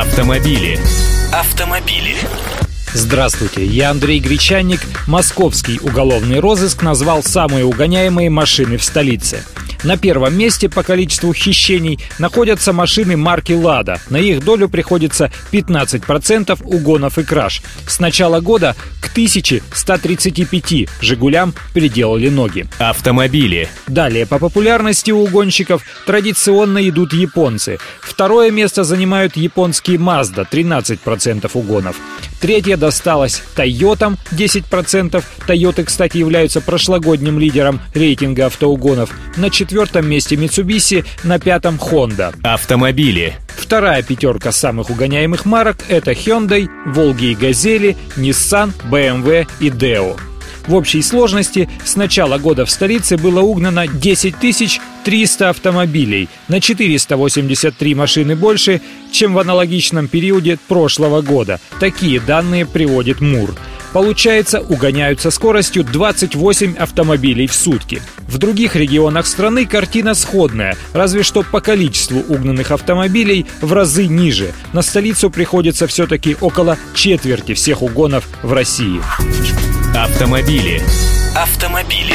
Автомобили. Автомобили. Здравствуйте, я Андрей Гречанник. Московский уголовный розыск назвал самые угоняемые машины в столице. На первом месте по количеству хищений находятся машины марки «Лада». На их долю приходится 15% угонов и краж. С начала года к 1135 «Жигулям» переделали ноги. Автомобили. Далее по популярности у угонщиков традиционно идут японцы. Второе место занимают японские Mazda 13% угонов. Третье досталось Тойотам 10%. Тойоты, кстати, являются прошлогодним лидером рейтинга автоугонов. На четвертом месте Mitsubishi, на пятом Honda. Автомобили. Вторая пятерка самых угоняемых марок – это Hyundai, Волги и Газели, Nissan, BMW и Deo. В общей сложности с начала года в столице было угнано 10 300 автомобилей, на 483 машины больше, чем в аналогичном периоде прошлого года. Такие данные приводит МУР. Получается, угоняются скоростью 28 автомобилей в сутки. В других регионах страны картина сходная, разве что по количеству угнанных автомобилей в разы ниже. На столицу приходится все-таки около четверти всех угонов в России. Автомобили. Автомобили.